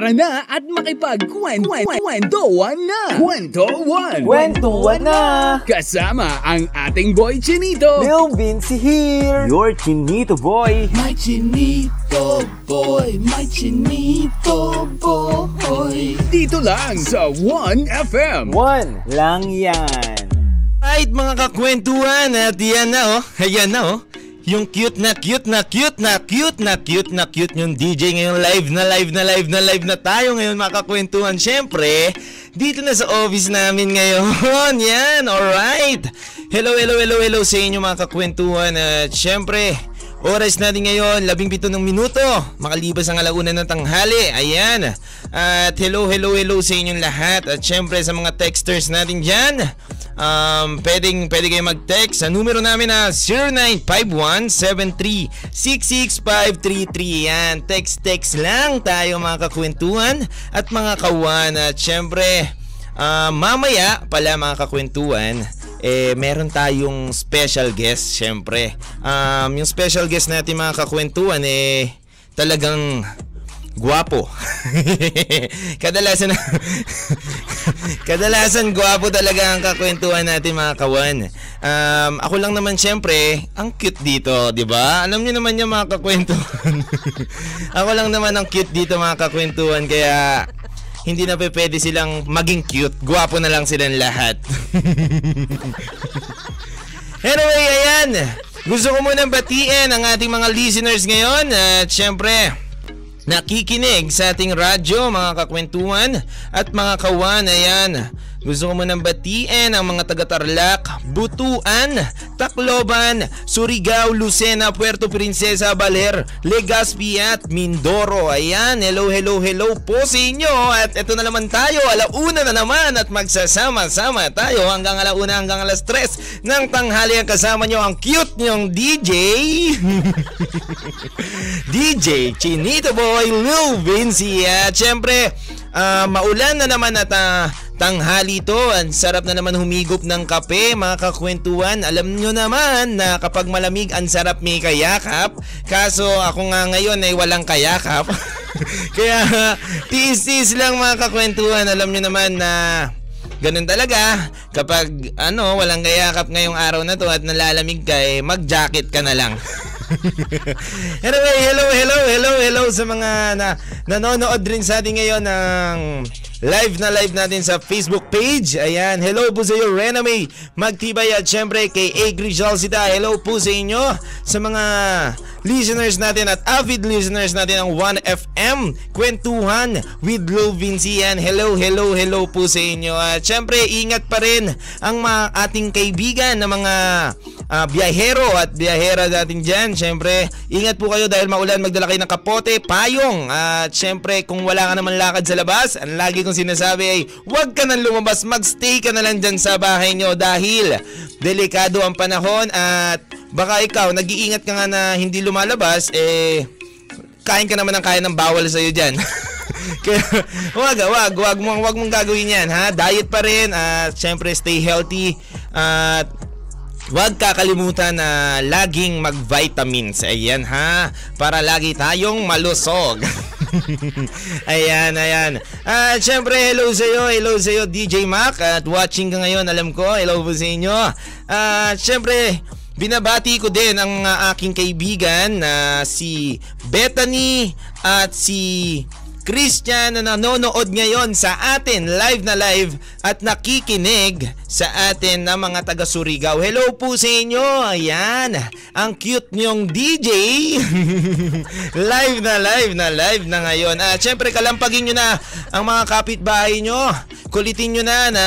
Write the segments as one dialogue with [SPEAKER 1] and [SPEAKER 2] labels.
[SPEAKER 1] Tara na at makipagkwentuhan na! Kwentuhan!
[SPEAKER 2] Kwentuhan na!
[SPEAKER 1] Kasama ang ating boy Chinito!
[SPEAKER 2] Lil Vinci here! Your Chinito boy!
[SPEAKER 1] My Chinito boy, my Chinito boy. Dito lang sa 1FM.
[SPEAKER 2] One lang yan!
[SPEAKER 3] Right mga kakwentuhan at yan na oh, ayan na oh. Yung cute na cute na cute na cute na cute na cute yung DJ ngayon live na live na live na live na tayo ngayon mga kakwentuhan. Siyempre, dito na sa office namin ngayon. Yan, alright. Hello, hello, hello, hello sa inyo mga kakwentuhan. At siyempre, Oras natin ngayon, labing pito ng minuto, makalibas ang alauna ng tanghali. Ayan. At hello, hello, hello sa inyong lahat. At syempre sa mga texters natin dyan, um, pwedeng, pwede kayo mag-text sa numero namin na 0951-73-66533. Yan, text-text lang tayo mga kakwentuhan at mga kawan. At syempre, uh, mamaya pala mga kakwentuhan, eh meron tayong special guest syempre. Um, yung special guest natin mga kakwentuhan eh talagang guwapo. kadalasan kadalasan guwapo talaga ang kakwentuhan natin mga kawan. Um, ako lang naman syempre, ang cute dito, 'di ba? Alam niyo naman yung mga kakwentuhan. ako lang naman ang cute dito mga kakwentuhan kaya hindi na pwede silang maging cute. Guwapo na lang silang lahat. anyway, ayan. Gusto ko munang batiin ang ating mga listeners ngayon. At syempre, nakikinig sa ating radyo, mga kakwentuhan at mga kawan. Ayan. Gusto ko munang batiin ang mga taga-Tarlac, Butuan, Tacloban, Surigao, Lucena, Puerto Princesa, Baler, Legazpi at Mindoro. Ayan, hello, hello, hello po sa inyo. At ito na naman tayo, alauna na naman at magsasama-sama tayo hanggang alauna hanggang alas 3 ng tanghali ang kasama nyo ang cute nyong DJ. DJ Chinito Boy Lil Vinci. At syempre, uh, maulan na naman at uh, Tanghali to, ang sarap na naman humigop ng kape mga kakwentuhan. Alam nyo naman na kapag malamig ang sarap may kayakap. Kaso ako nga ngayon ay walang kayakap. Kaya tiis-tiis lang mga kakwentuhan. Alam nyo naman na ganun talaga. Kapag ano, walang kayakap ngayong araw na to at nalalamig ka eh, mag-jacket ka na lang. anyway, hello, hello, hello, hello sa mga na nanonood rin sa atin ngayon ng live na live natin sa Facebook page. Ayan, hello po sa iyo, Rena May Magtibay at syempre kay A. Grijalsita. Hello po sa inyo sa mga listeners natin at avid listeners natin ng 1FM Kwentuhan with Lil Vinci and hello, hello, hello po sa inyo at syempre ingat pa rin ang mga ating kaibigan na mga uh, biyahero at biyahera natin dyan syempre ingat po kayo dahil maulan magdala kayo ng kapote, payong at syempre kung wala ka naman lakad sa labas ang lagi kong sinasabi ay huwag ka nang lumabas magstay ka na lang dyan sa bahay nyo dahil delikado ang panahon at baka ikaw nag-iingat ka nga na hindi lumalabas eh kain ka naman ng kain ng bawal sa iyo diyan. Kaya wag wag wag mo wag mong gagawin 'yan ha. Diet pa rin at uh, syempre stay healthy at uh, Huwag kakalimutan na laging mag-vitamins. Ayan ha. Para lagi tayong malusog. ayan, ayan. At syempre, hello sa iyo. Hello sa iyo, DJ Mac. At watching ka ngayon, alam ko. Hello po sa inyo. At syempre, Binabati ko din ang aking kaibigan na uh, si Bethany at si Christian na nanonood ngayon sa atin live na live at nakikinig sa atin na mga taga Surigao. Hello po sa inyo. Ayan, ang cute niyong DJ. live na live na live na ngayon. At syempre kalampagin nyo na ang mga kapitbahay nyo. Kulitin nyo na na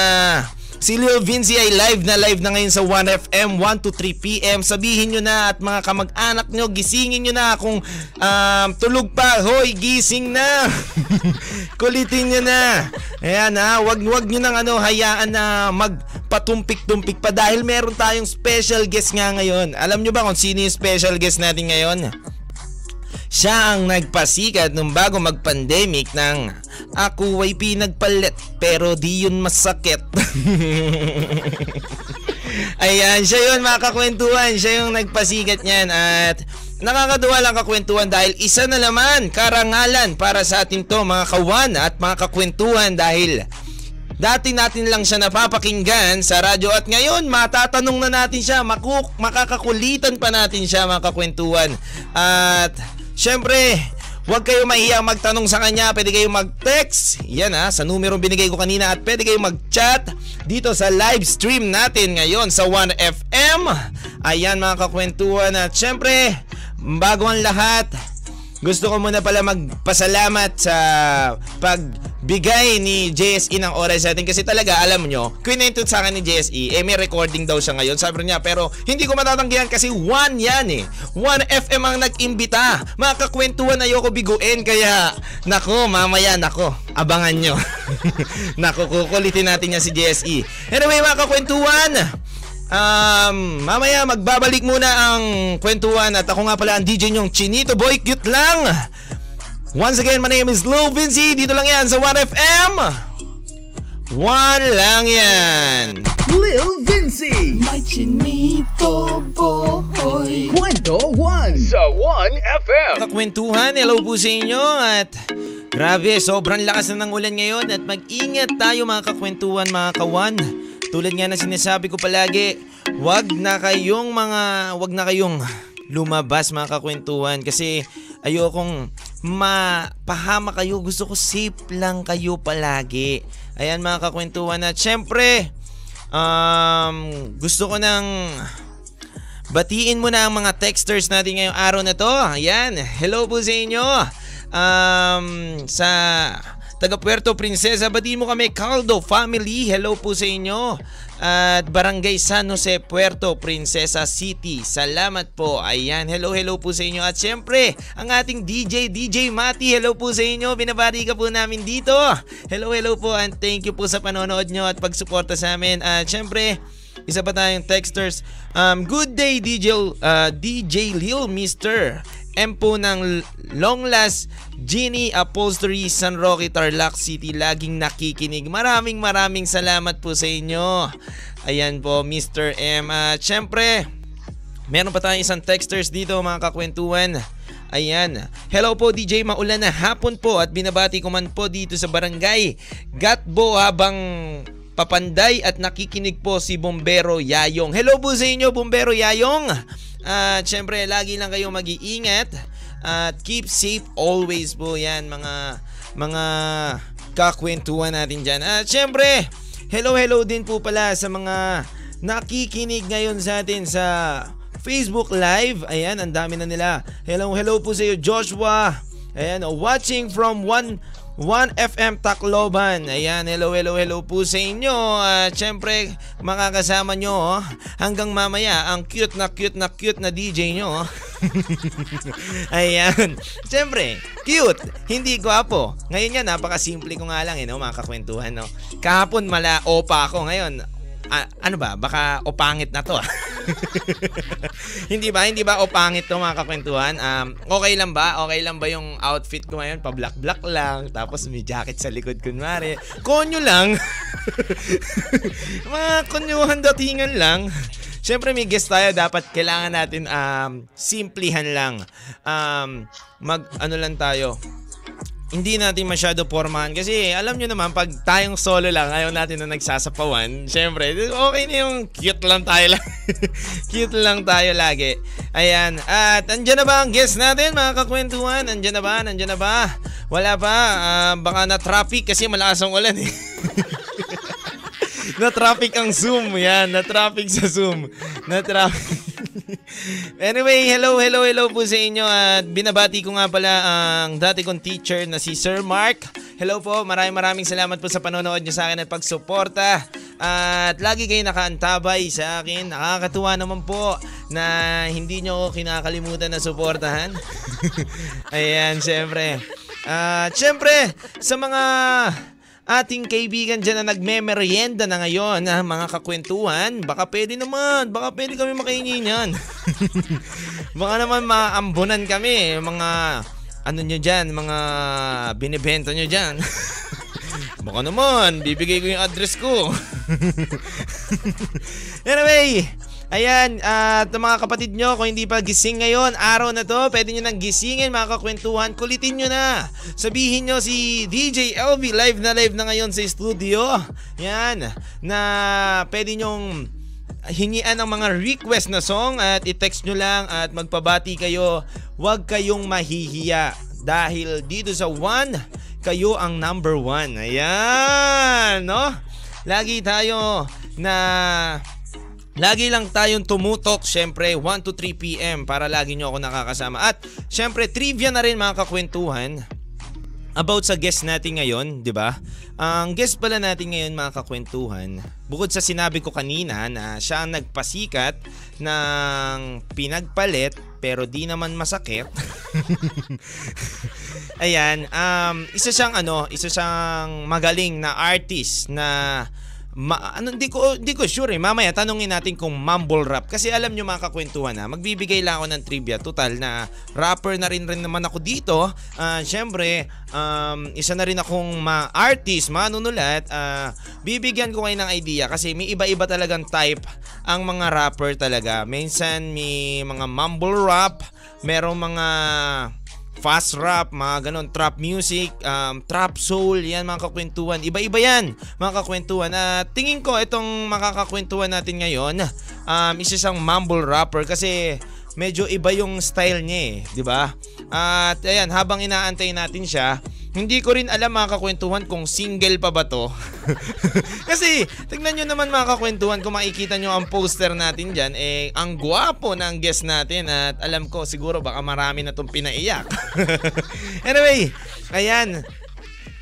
[SPEAKER 3] Si Leo Vinci ay live na live na ngayon sa 1FM 1 to 3 PM. Sabihin nyo na at mga kamag-anak nyo, gisingin nyo na kung um, tulog pa. Hoy, gising na. Kulitin nyo na. Ayan ha, wag, wag nyo nang ano, hayaan na magpatumpik-tumpik pa dahil meron tayong special guest nga ngayon. Alam nyo ba kung sino yung special guest natin ngayon? Siya ang nagpasikat nung bago mag-pandemic ng ako ay pinagpalit pero di yun masakit. Ayan, siya yun mga kakwentuhan. Siya yung nagpasikat niyan at nakakatuwa lang kakwentuhan dahil isa na naman karangalan para sa atin to mga kawan at mga kakwentuhan dahil dati natin lang siya napapakinggan sa radyo at ngayon matatanong na natin siya, makuk makakakulitan pa natin siya mga kakwentuhan. At syempre, Huwag kayo mahiya magtanong sa kanya. Pwede kayo mag-text. Yan ha, sa numero binigay ko kanina. At pwede kayo mag-chat dito sa live stream natin ngayon sa 1FM. Ayan mga kakwentuhan. At syempre, bago ang lahat, gusto ko muna pala magpasalamat sa pagbigay ni JSE ng oras sa atin kasi talaga alam nyo, kwinento sa akin ni JSE, eh may recording daw siya ngayon. Sabi niya, pero hindi ko matatanggihan kasi one yan eh. One FM ang nag-imbita. Mga kakwentuhan ayoko biguin kaya nako mamaya nako abangan nyo. nako kukulitin natin yan si JSE. Anyway mga kakwentuhan, Um, mamaya magbabalik muna ang kwentuhan at ako nga pala ang DJ nyong Chinito Boy Cute lang. Once again, my name is Lou Vinci. Dito lang yan sa 1FM. One lang yan.
[SPEAKER 1] Lil Vinci.
[SPEAKER 4] My chinito boy.
[SPEAKER 1] Kwento 1 sa 1FM.
[SPEAKER 3] Kakwentuhan, hello po sa inyo at grabe, sobrang lakas na ng ulan ngayon at mag-ingat tayo mga kakwentuhan mga kawan. Tulad nga na sinasabi ko palagi, wag na kayong mga, wag na kayong lumabas mga kakwentuhan kasi ayokong mapahama kayo. Gusto ko safe lang kayo palagi. Ayan mga kakwentuhan at syempre, um, gusto ko ng Batiin mo na ang mga texters natin ngayong araw na to. Ayan, hello po sa inyo. Um, sa taga Puerto Princesa, batiin mo kami Caldo Family. Hello po sa inyo. At Barangay San Jose, Puerto Princesa City. Salamat po. Ayan, hello, hello po sa inyo. At syempre, ang ating DJ, DJ Mati. Hello po sa inyo. Binabati ka po namin dito. Hello, hello po. And thank you po sa panonood nyo at pagsuporta sa amin. At syempre, isa pa tayong texters. Um, good day DJ uh, DJ Lil Mr. M po ng Long Last Genie Upholstery San Roque Tarlac City laging nakikinig. Maraming maraming salamat po sa inyo. Ayan po Mr. M. At syempre, meron pa tayong isang texters dito mga kakwentuhan. Ayan. Hello po DJ, maulan na hapon po at binabati ko man po dito sa barangay Gatbo habang papanday at nakikinig po si Bombero Yayong. Hello po sa inyo Bombero Yayong. At syempre lagi lang kayong mag-iingat at keep safe always po yan mga mga kakwentuhan natin dyan. At syempre, hello hello din po pala sa mga nakikinig ngayon sa atin sa Facebook Live. Ayan, ang dami na nila. Hello, hello po sa iyo Joshua. Ayan, watching from one 1FM Tacloban. Ayan, hello, hello, hello po sa inyo. At syempre, makakasama nyo oh, hanggang mamaya ang cute na cute na cute na DJ nyo. oh. Ayan. Siyempre, cute. Hindi gwapo. Ngayon yan, napakasimple ko nga lang, eh, no, mga kakwentuhan. No? Kahapon mala opa ako. Ngayon, ah, ano ba? Baka opangit na to. ah. hindi ba? Hindi ba opangit to mga kakwentuhan? Um, okay lang ba? Okay lang ba yung outfit ko ngayon? Pa-black-black lang. Tapos may jacket sa likod kunwari. Konyo lang. mga konyuhan datingan lang. Siyempre may guest tayo, dapat kailangan natin um, simplihan lang. Um, mag ano lang tayo, hindi natin masyado pormahan. Kasi alam nyo naman pag tayong solo lang ayaw natin na nagsasapawan. Syempre okay na yung cute lang tayo lang. Cute lang tayo lagi. Ayan. At andyan na ba ang guest natin mga kakwentuhan? Andyan na ba? Andyan na ba? Wala pa. Ah, baka na traffic kasi malakas ang ulan eh. Na traffic ang Zoom. Yan na traffic sa Zoom. Na traffic Anyway, hello, hello, hello po sa inyo at binabati ko nga pala ang dati kong teacher na si Sir Mark. Hello po, maraming maraming salamat po sa panonood nyo sa akin at pagsuporta. At lagi kayo nakaantabay sa akin. Nakakatuwa naman po na hindi nyo ako kinakalimutan na suportahan. Ayan, syempre. At syempre, sa mga ating kaibigan dyan na nagme-merienda na ngayon, ah, mga kakwentuhan, baka pwede naman, baka pwede kami makainin yan. baka naman maambunan kami, mga ano nyo dyan, mga binibenta nyo dyan. baka naman, bibigay ko yung address ko. anyway, Ayan, at mga kapatid nyo, kung hindi pa gising ngayon, araw na to, pwede nyo nang gisingin mga kakwentuhan, kulitin nyo na. Sabihin nyo si DJ LV live na live na ngayon sa studio. Yan, na pwede nyong hingian ng mga request na song at i-text nyo lang at magpabati kayo. Huwag kayong mahihiya dahil dito sa one, kayo ang number one. Ayan, no? Lagi tayo na Lagi lang tayong tumutok, syempre 1 to 3 p.m. para lagi nyo ako nakakasama. At syempre trivia na rin mga kakwentuhan about sa guest natin ngayon, 'di ba? Ang guest pala natin ngayon mga kakwentuhan, bukod sa sinabi ko kanina na siya ang nagpasikat ng pinagpalit pero di naman masakit. Ayan, um, isa siyang ano, isa siyang magaling na artist na Ma, ano, hindi ko hindi ko sure eh. Mamaya tanungin natin kung mumble rap kasi alam niyo mga kakwentuhan na magbibigay lang ako ng trivia total na rapper na rin rin naman ako dito. Uh, syempre, um, isa na rin akong ma artist, manunulat. Uh, bibigyan ko kayo ng idea kasi may iba-iba talagang type ang mga rapper talaga. Minsan may mga mumble rap, merong mga fast rap, mga ganon, trap music, um, trap soul, yan mga kakwentuhan. Iba-iba yan mga kakwentuhan. At tingin ko itong makakakwentuhan natin ngayon, um, isa siyang mumble rapper kasi medyo iba yung style niya eh, di ba? At ayan, habang inaantay natin siya, hindi ko rin alam mga kakwentuhan kung single pa ba to. Kasi tignan nyo naman mga kakwentuhan kung makikita nyo ang poster natin dyan, eh ang gwapo ng guest natin at alam ko siguro baka marami na tong pinaiyak. anyway, ayan.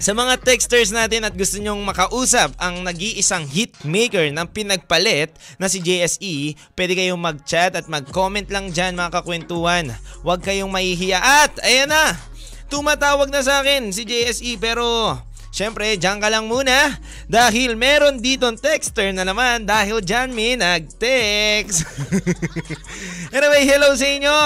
[SPEAKER 3] Sa mga texters natin at gusto nyong makausap ang nag-iisang hitmaker ng pinagpalit na si JSE, pwede kayong mag-chat at mag-comment lang dyan mga kakwentuhan. Huwag kayong mahihiya. At ayan na, tumatawag na sa akin si JSE pero Siyempre, dyan ka lang muna dahil meron ditong texter na naman dahil dyan may nag-text. anyway, hello sa inyo.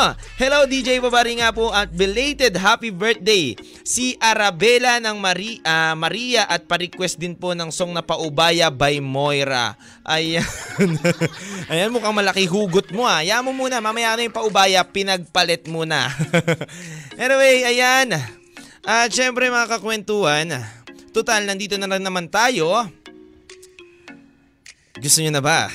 [SPEAKER 3] Hello DJ Babari nga po at belated happy birthday si Arabella ng Maria, uh, Maria at pa-request din po ng song na Paubaya by Moira. Ayan. Ayan mukhang malaki hugot mo ah. Ayaw mo muna, mamaya na yung Paubaya, pinagpalit muna. anyway, ayan. At syempre mga kakwentuhan, Total, nandito na lang naman tayo. Gusto nyo na ba?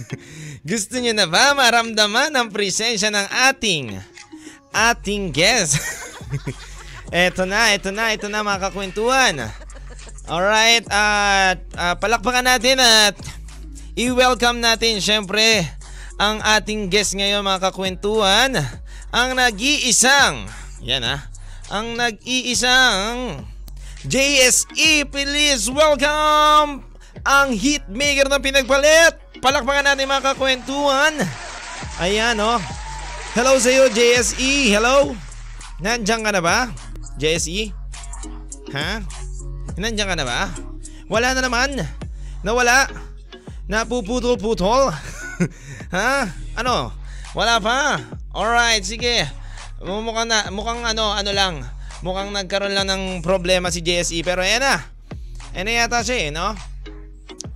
[SPEAKER 3] Gusto nyo na ba maramdaman ang presensya ng ating ating guest? eto na, eto na, eto na mga kakwentuhan. Alright, at uh, palakpakan natin at i-welcome natin syempre ang ating guest ngayon mga kakwentuhan. Ang nag-iisang, yan ah, ang nag-iisang JSE, please welcome ang hitmaker ng pinagpalit. Palakpakan natin mga kakwentuhan. Ayan oh. Hello sa iyo JSE. Hello. Nandiyan ka na ba? JSE? Ha? Nandiyan ka na ba? Wala na naman. Nawala. Napuputol-putol. ha? Ano? Wala pa? Alright, sige. Mukhang na, mukhang ano, ano lang Mukhang nagkaroon lang ng problema si JSE pero ayan na. Ayan na yata siya eh, no?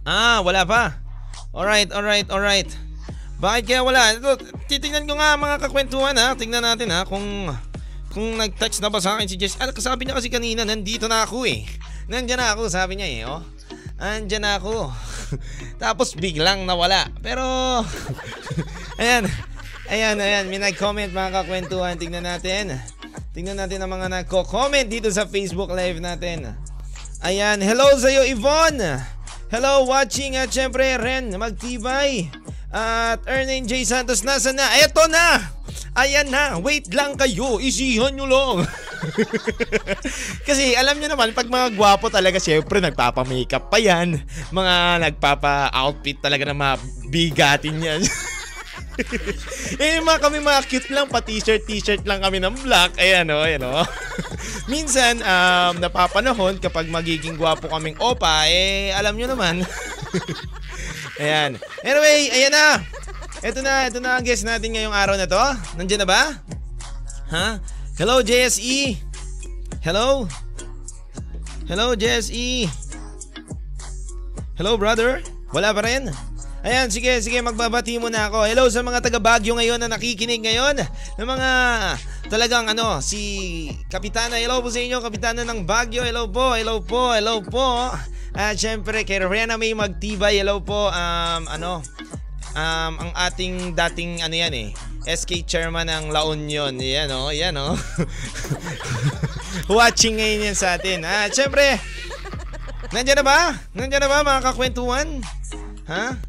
[SPEAKER 3] Ah, wala pa. Alright, alright, alright. Bakit kaya wala? Ito, titingnan ko nga mga kakwentuhan ha. Tingnan natin ha kung kung nag-touch na ba sa akin si Jess. Ah, sabi niya kasi kanina, nandito na ako eh. Nandiyan na ako, sabi niya eh, oh. Andiyan ako. Tapos biglang nawala. Pero, ayan. Ayan, ayan. May nag-comment mga kakwentuhan. Tingnan natin. Tingnan natin ang mga nagko-comment dito sa Facebook Live natin. Ayan, hello sa iyo Yvonne. Hello watching at syempre Ren Magtibay. At Ernie J. Santos nasa na? Eto na! Ayan na, wait lang kayo, isihan nyo lang. Kasi alam nyo naman, pag mga gwapo talaga, syempre nagpapa-makeup pa yan. Mga nagpapa-outfit talaga na mabigatin yan. eh, mga kami mga cute lang, pa t-shirt, t-shirt lang kami ng black. Ayan o, oh, ayan o. Oh. Minsan, um, napapanahon kapag magiging gwapo kaming opa, eh, alam nyo naman. ayan. Anyway, ayan na. Ito na, ito na ang guest natin ngayong araw na to. Nandiyan na ba? Ha? Hello, JSE. Hello? Hello, JSE. Hello, brother. Wala pa rin? Ayan, sige, sige, magbabati muna ako. Hello sa mga taga Baguio ngayon na nakikinig ngayon. Ng mga talagang ano, si Kapitana, hello po sa inyo, Kapitana ng Baguio. Hello po, hello po, hello po. At syempre, kay Rena May Magtibay, hello po. Um, ano, um, ang ating dating ano yan eh, SK chairman ng La Union. Yan oh, yan oh. Watching ngayon yan sa atin. At syempre, Nandiyan na ba? Nandiyan na ba mga kakwentuhan? Ha?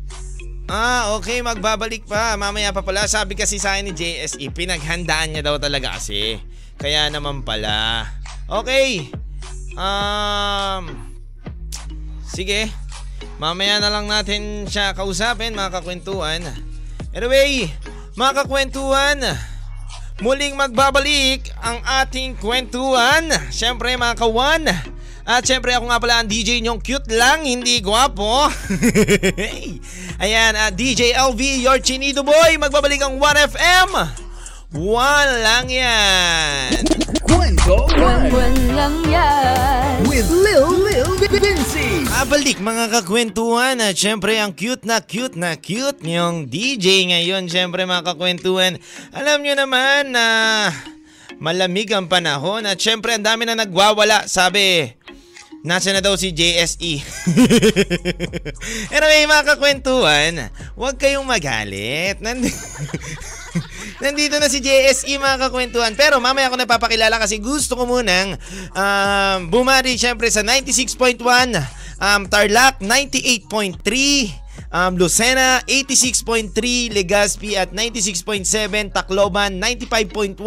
[SPEAKER 3] Ah, okay, magbabalik pa. Mamaya pa pala. Sabi kasi sa akin ni JSE, pinaghandaan niya daw talaga kasi. Kaya naman pala. Okay. Um, sige. Mamaya na lang natin siya kausapin, mga kakwentuhan. Anyway, mga kakwentuhan, muling magbabalik ang ating kwentuhan. Siyempre, mga kawan, at syempre ako nga pala ang DJ nyong cute lang, hindi gwapo. Ayan, uh, DJ LV, your chinito boy. Magbabalik ang 1FM. One lang yan.
[SPEAKER 1] Kwento One
[SPEAKER 4] Buwan lang yan
[SPEAKER 1] with Lil Lil Vinci.
[SPEAKER 3] Abalik mga kakwentuhan at syempre ang cute na cute na cute niyong DJ ngayon. Syempre mga kakwentuhan, alam nyo naman na malamig ang panahon at syempre ang dami na nagwawala. Sabi, Nasa na daw si JSE. anyway, mga kakwentuhan, huwag kayong magalit. Nand- Nandito na si JSE mga kakwentuhan. Pero mamaya ako napapakilala kasi gusto ko munang um, bumari syempre sa 96.1, um, Tarlac 98.3, um, Lucena 86.3, Legazpi at 96.7, Tacloban 95.1,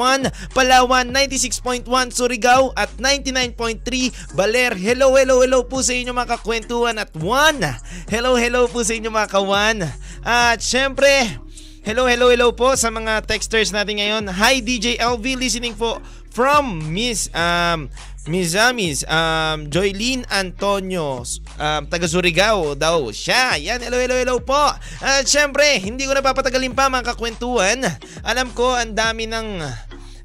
[SPEAKER 3] Palawan 96.1, Surigao at 99.3, Baler. Hello, hello, hello po sa inyo mga kakwentuhan at 1. Hello, hello po sa inyo mga kawan. At syempre, hello, hello, hello po sa mga texters natin ngayon. Hi DJ LV listening po from Miss um Mizamis, um, Joylene Antonio, um, taga Surigao daw siya. Yan, hello, hello, hello po. At syempre, hindi ko napapatagalin pa mga kakwentuhan. Alam ko, ang dami ng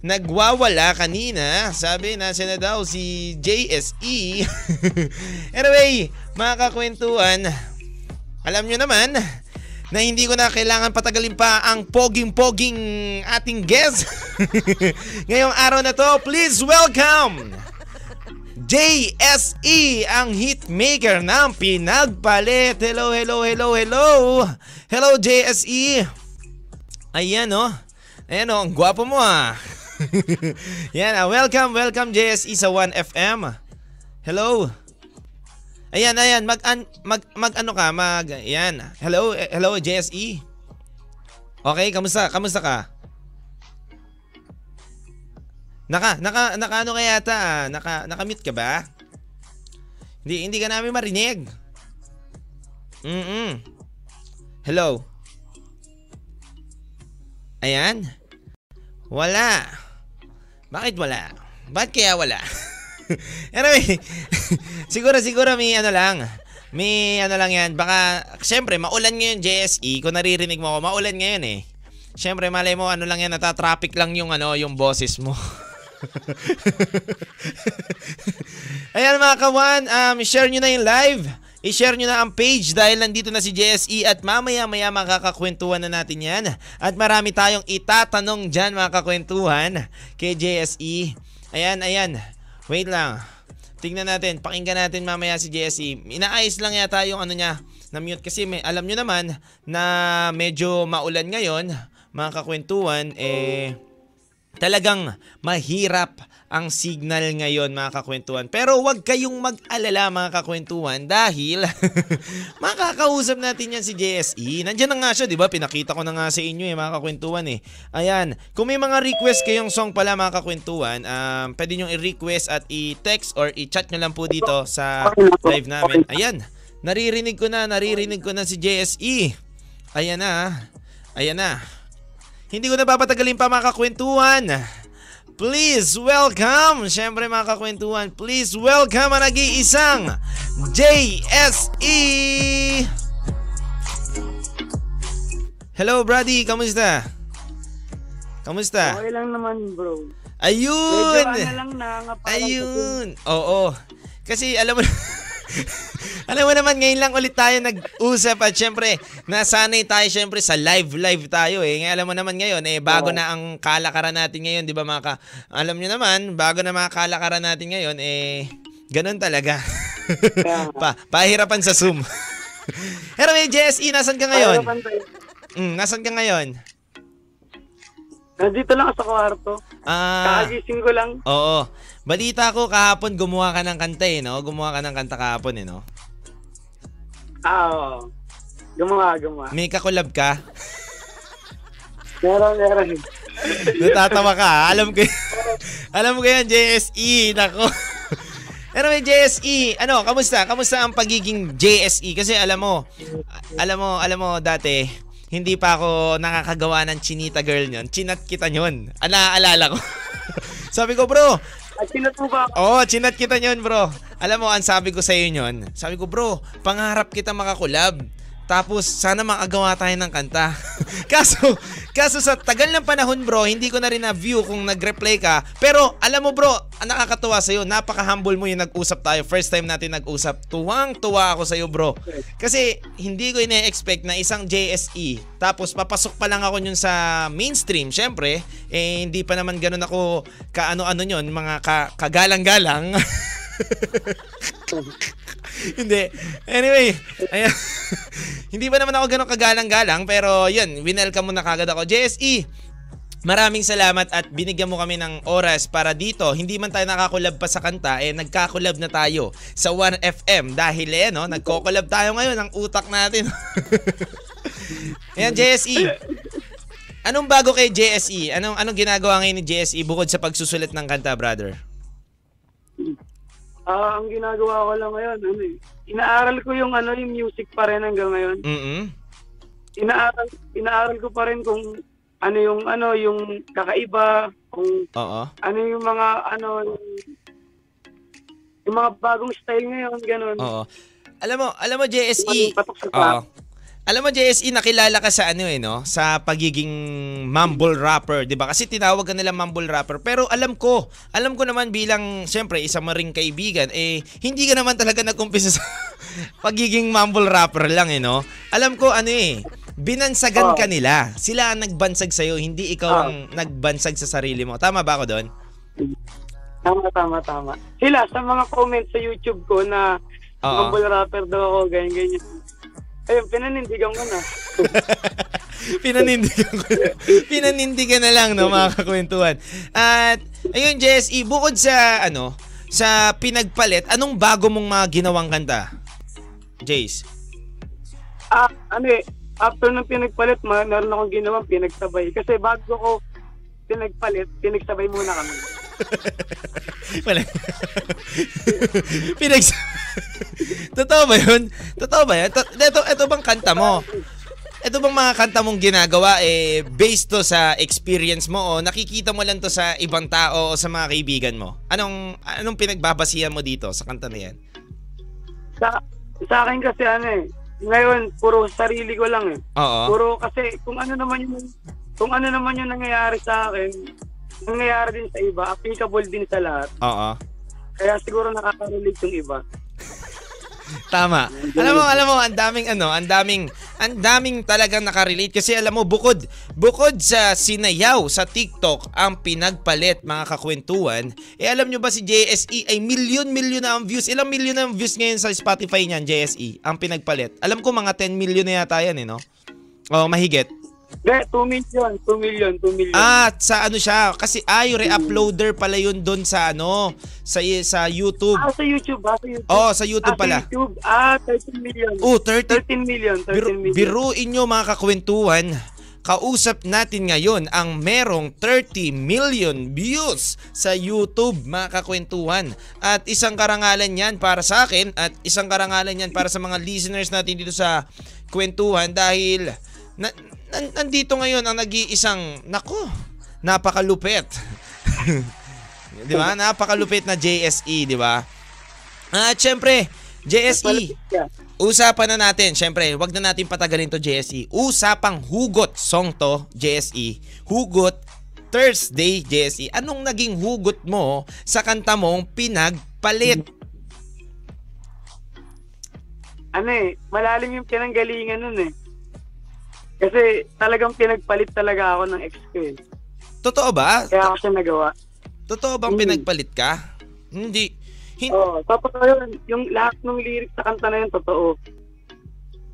[SPEAKER 3] nagwawala kanina. Sabi, nasa na daw si JSE. anyway, mga kakwentuhan, alam nyo naman, na hindi ko na kailangan patagalin pa ang poging-poging ating guest. Ngayong araw na to, please welcome JSE, ang hitmaker ng pinagpalit. Hello, hello, hello, hello. Hello, JSE. Ayan oh. Ayan oh, ang gwapo mo ah. Yan ah, welcome, welcome JSE sa 1FM. Hello. Ayan, ayan, mag, an, mag, mag ano ka, mag, ayan. Hello, eh, hello JSE. Okay, kamusta, kamusta ka? Naka, naka, naka ano kaya yata, ah? naka, naka-mute ka ba? Hindi, hindi ka namin marinig. Mm-mm. Hello? Ayan? Wala. Bakit wala? Bakit kaya wala? anyway, siguro, siguro may ano lang. May ano lang yan. Baka, syempre, maulan ngayon JSE. Kung naririnig mo ako, maulan ngayon eh. Syempre, malay mo, ano lang yan, natatraffic lang yung ano, yung boses mo. Ayan mga kawan, um, share nyo na yung live. I-share nyo na ang page dahil nandito na si JSE at mamaya maya makakakwentuhan na natin yan. At marami tayong itatanong dyan mga kakwentuhan kay JSE. Ayan, ayan. Wait lang. Tingnan natin, pakinggan natin mamaya si JSE. Inaayos lang yata yung ano niya, na mute kasi may, alam nyo naman na medyo maulan ngayon, mga kakwentuhan, eh Talagang mahirap ang signal ngayon mga kakwentuhan. Pero huwag kayong mag-alala mga kakwentuhan dahil makakausap natin yan si JSE. Nandiyan na nga siya, di ba? Pinakita ko na nga sa inyo eh mga kakwentuhan eh. Ayan, kung may mga request kayong song pala mga kakwentuhan, um, pwede nyo i-request at i-text or i-chat nyo lang po dito sa live namin. Ayan, naririnig ko na, naririnig ko na si JSE. Ayan na, ayan na. Hindi ko na papatagalin pa mga kakwentuhan. Please welcome, syempre mga kakwentuhan, please welcome ang nag-iisang JSE! Hello, Brady. Kamusta? Kamusta?
[SPEAKER 5] Okay lang naman, bro.
[SPEAKER 3] Ayun!
[SPEAKER 5] Medyo ano lang na
[SPEAKER 3] Ayun! Oo. Kasi alam mo Alam mo naman, ngayon lang ulit tayo nag-usap at syempre, nasanay tayo syempre sa live-live tayo eh. Ngayon, alam mo naman ngayon, eh, bago na ang kalakaran natin ngayon, di ba mga ka... Alam nyo naman, bago na mga kalakaran natin ngayon, eh, ganun talaga. Pa, pahirapan sa Zoom. Pero may JSE, nasan ka ngayon? Mm, nasan ka ngayon?
[SPEAKER 5] Nandito lang ako sa kwarto.
[SPEAKER 3] Ah,
[SPEAKER 5] Kakagising ko lang.
[SPEAKER 3] oo. Balita ko kahapon gumawa ka ng kanta eh, no? Gumawa ka ng kanta kahapon eh, no?
[SPEAKER 5] Ah, oo. Gumawa, gumawa.
[SPEAKER 3] May kakulab ka?
[SPEAKER 5] Meron, meron.
[SPEAKER 3] Natatawa ka, ha? alam ko. alam ko yan, JSE, nako. Pero may JSE, ano, kamusta? Kamusta ang pagiging JSE? Kasi alam mo, alam mo, alam mo dati, hindi pa ako nakakagawa ng chinita girl nyon. Chinat kita nyon. Alaalala ko. Sabi ko, bro,
[SPEAKER 5] At sinuto ba ako?
[SPEAKER 3] Oo, oh, chinat kita nyon, bro. Alam mo, ang sabi ko sa iyo nyon, sabi ko, bro, pangarap kita makakulab. Tapos, sana makagawa tayo ng kanta. kaso, kaso sa tagal ng panahon, bro, hindi ko na rin na-view kung nag-reply ka. Pero, alam mo, bro, ang nakakatuwa sa'yo, napaka-humble mo yung nag-usap tayo. First time natin nag-usap. Tuwang-tuwa ako sa'yo, bro. Kasi, hindi ko ina-expect na isang JSE, tapos papasok pa lang ako yun sa mainstream. Siyempre, eh, hindi pa naman ganun ako kaano-ano yun, mga ka- kagalang-galang. Hindi. Anyway, ayan. hindi pa naman ako ganun kagalang-galang pero yun, winelcome mo na kagad ako. JSE, maraming salamat at binigyan mo kami ng oras para dito. Hindi man tayo nakakulab pa sa kanta, eh nagkakulab na tayo sa 1FM dahil eh, no, nagkokulab tayo ngayon ang utak natin. ayan, JSE. Anong bago kay JSE? Anong anong ginagawa ngayon ni JSE bukod sa pagsusulat ng kanta, brother?
[SPEAKER 5] Ah, ang ginagawa ko lang ngayon, ano eh. Inaaral ko yung ano, yung music pa rin hanggang ngayon.
[SPEAKER 3] Mm
[SPEAKER 5] Inaaral, inaaral ko pa rin kung ano yung ano yung kakaiba, kung
[SPEAKER 3] Oo.
[SPEAKER 5] ano yung mga ano yung, yung mga bagong style ngayon, ganun.
[SPEAKER 3] Oo. Alam mo, alam mo JSE.
[SPEAKER 5] Patok sa
[SPEAKER 3] Oo. Alam mo JSE nakilala ka sa ano eh no, sa pagiging mumble rapper, 'di ba? Kasi tinawag ka nila mumble rapper. Pero alam ko, alam ko naman bilang siyempre isa mo ring kaibigan, eh hindi ka naman talaga nag-umpisa sa pagiging mumble rapper lang eh no. Alam ko ano eh, binansagan
[SPEAKER 5] Oo.
[SPEAKER 3] ka nila. Sila ang nagbansag sa hindi ikaw
[SPEAKER 5] Oo.
[SPEAKER 3] ang nagbansag sa sarili mo. Tama ba ako doon?
[SPEAKER 5] Tama, tama, tama. Sila, sa mga comments sa YouTube ko na
[SPEAKER 3] Oo.
[SPEAKER 5] mumble rapper daw ako, ganyan, ganyan. Ayun, pinanindigan ko na.
[SPEAKER 3] Pinanindigan ko na. Pinanindigan na lang, no, mga kakwentuhan. At, ayun, JSE, bukod sa, ano, sa pinagpalit, anong bago mong mga ginawang kanta? Jace?
[SPEAKER 5] Ah, ano eh, after nung pinagpalit, ma, meron akong ginawang pinagsabay. Kasi bago ko pinagpalit, pinagsabay muna kami.
[SPEAKER 3] Wala. Pinags... Totoo ba yun? Totoo ba yun? To- Ito, ito bang kanta mo? Ito bang mga kanta mong ginagawa eh based to sa experience mo o nakikita mo lang to sa ibang tao o sa mga kaibigan mo? Anong anong pinagbabasihan mo dito sa kanta na yan?
[SPEAKER 5] Sa, sa akin kasi ano eh, ngayon, puro sarili ko lang eh.
[SPEAKER 3] Oo.
[SPEAKER 5] Puro kasi kung ano naman yung kung ano naman yung nangyayari sa akin, nangyayari din sa iba, applicable din sa lahat.
[SPEAKER 3] Oo.
[SPEAKER 5] Kaya siguro nakaka-relate yung iba.
[SPEAKER 3] Tama. Alam mo, alam mo, ang daming ano, ang daming ang daming talagang nakarelate kasi alam mo bukod bukod sa sinayaw sa TikTok ang pinagpalit mga kakwentuhan, eh alam nyo ba si JSE ay milyon-milyon na ang views. Ilang milyon na ang views ngayon sa Spotify niyan, JSE, ang pinagpalit. Alam ko mga 10 million na yata yan eh, no? Oh, mahigit.
[SPEAKER 5] Hindi, 2 million, 2 million, 2 million.
[SPEAKER 3] Ah, sa ano siya, kasi ay re-uploader pala yun doon sa ano, sa sa YouTube.
[SPEAKER 5] Ah, sa YouTube, ah, sa YouTube.
[SPEAKER 3] Oh, sa YouTube
[SPEAKER 5] ah,
[SPEAKER 3] pala.
[SPEAKER 5] Sa YouTube, ah, 13 million.
[SPEAKER 3] Oh, 30
[SPEAKER 5] 13 million, 13
[SPEAKER 3] Biru,
[SPEAKER 5] million.
[SPEAKER 3] biruin nyo mga kakwentuhan, kausap natin ngayon ang merong 30 million views sa YouTube mga kakwentuhan. At isang karangalan yan para sa akin at isang karangalan yan para sa mga listeners natin dito sa kwentuhan dahil na, nandito ngayon ang nag-iisang, nako, napakalupit. di ba? Napakalupit na JSE, di ba? At syempre, JSE. Usapan na natin, syempre, wag na natin patagalin to JSE. Usapang hugot song to, JSE. Hugot Thursday, JSE. Anong naging hugot mo sa kanta mong pinagpalit?
[SPEAKER 5] ano eh, malalim yung pinanggalingan nun eh. Kasi talagang pinagpalit talaga ako ng ex ko eh.
[SPEAKER 3] Totoo ba?
[SPEAKER 5] Kaya ako siya nagawa.
[SPEAKER 3] Totoo bang
[SPEAKER 5] Mm.
[SPEAKER 3] pinagpalit ka? Hindi. Hin-
[SPEAKER 5] Oo, tapos yun, yung lahat ng lyrics sa kanta na yun, totoo.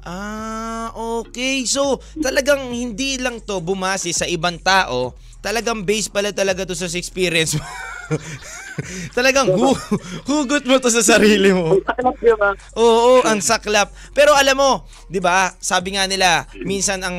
[SPEAKER 3] Ah, okay. So, talagang hindi lang to bumase sa ibang tao. Talagang base pala talaga to sa experience mo. talagang hu- hugot mo to sa sarili mo. Oo, ang saklap. Pero alam mo, 'di ba? Sabi nga nila, minsan ang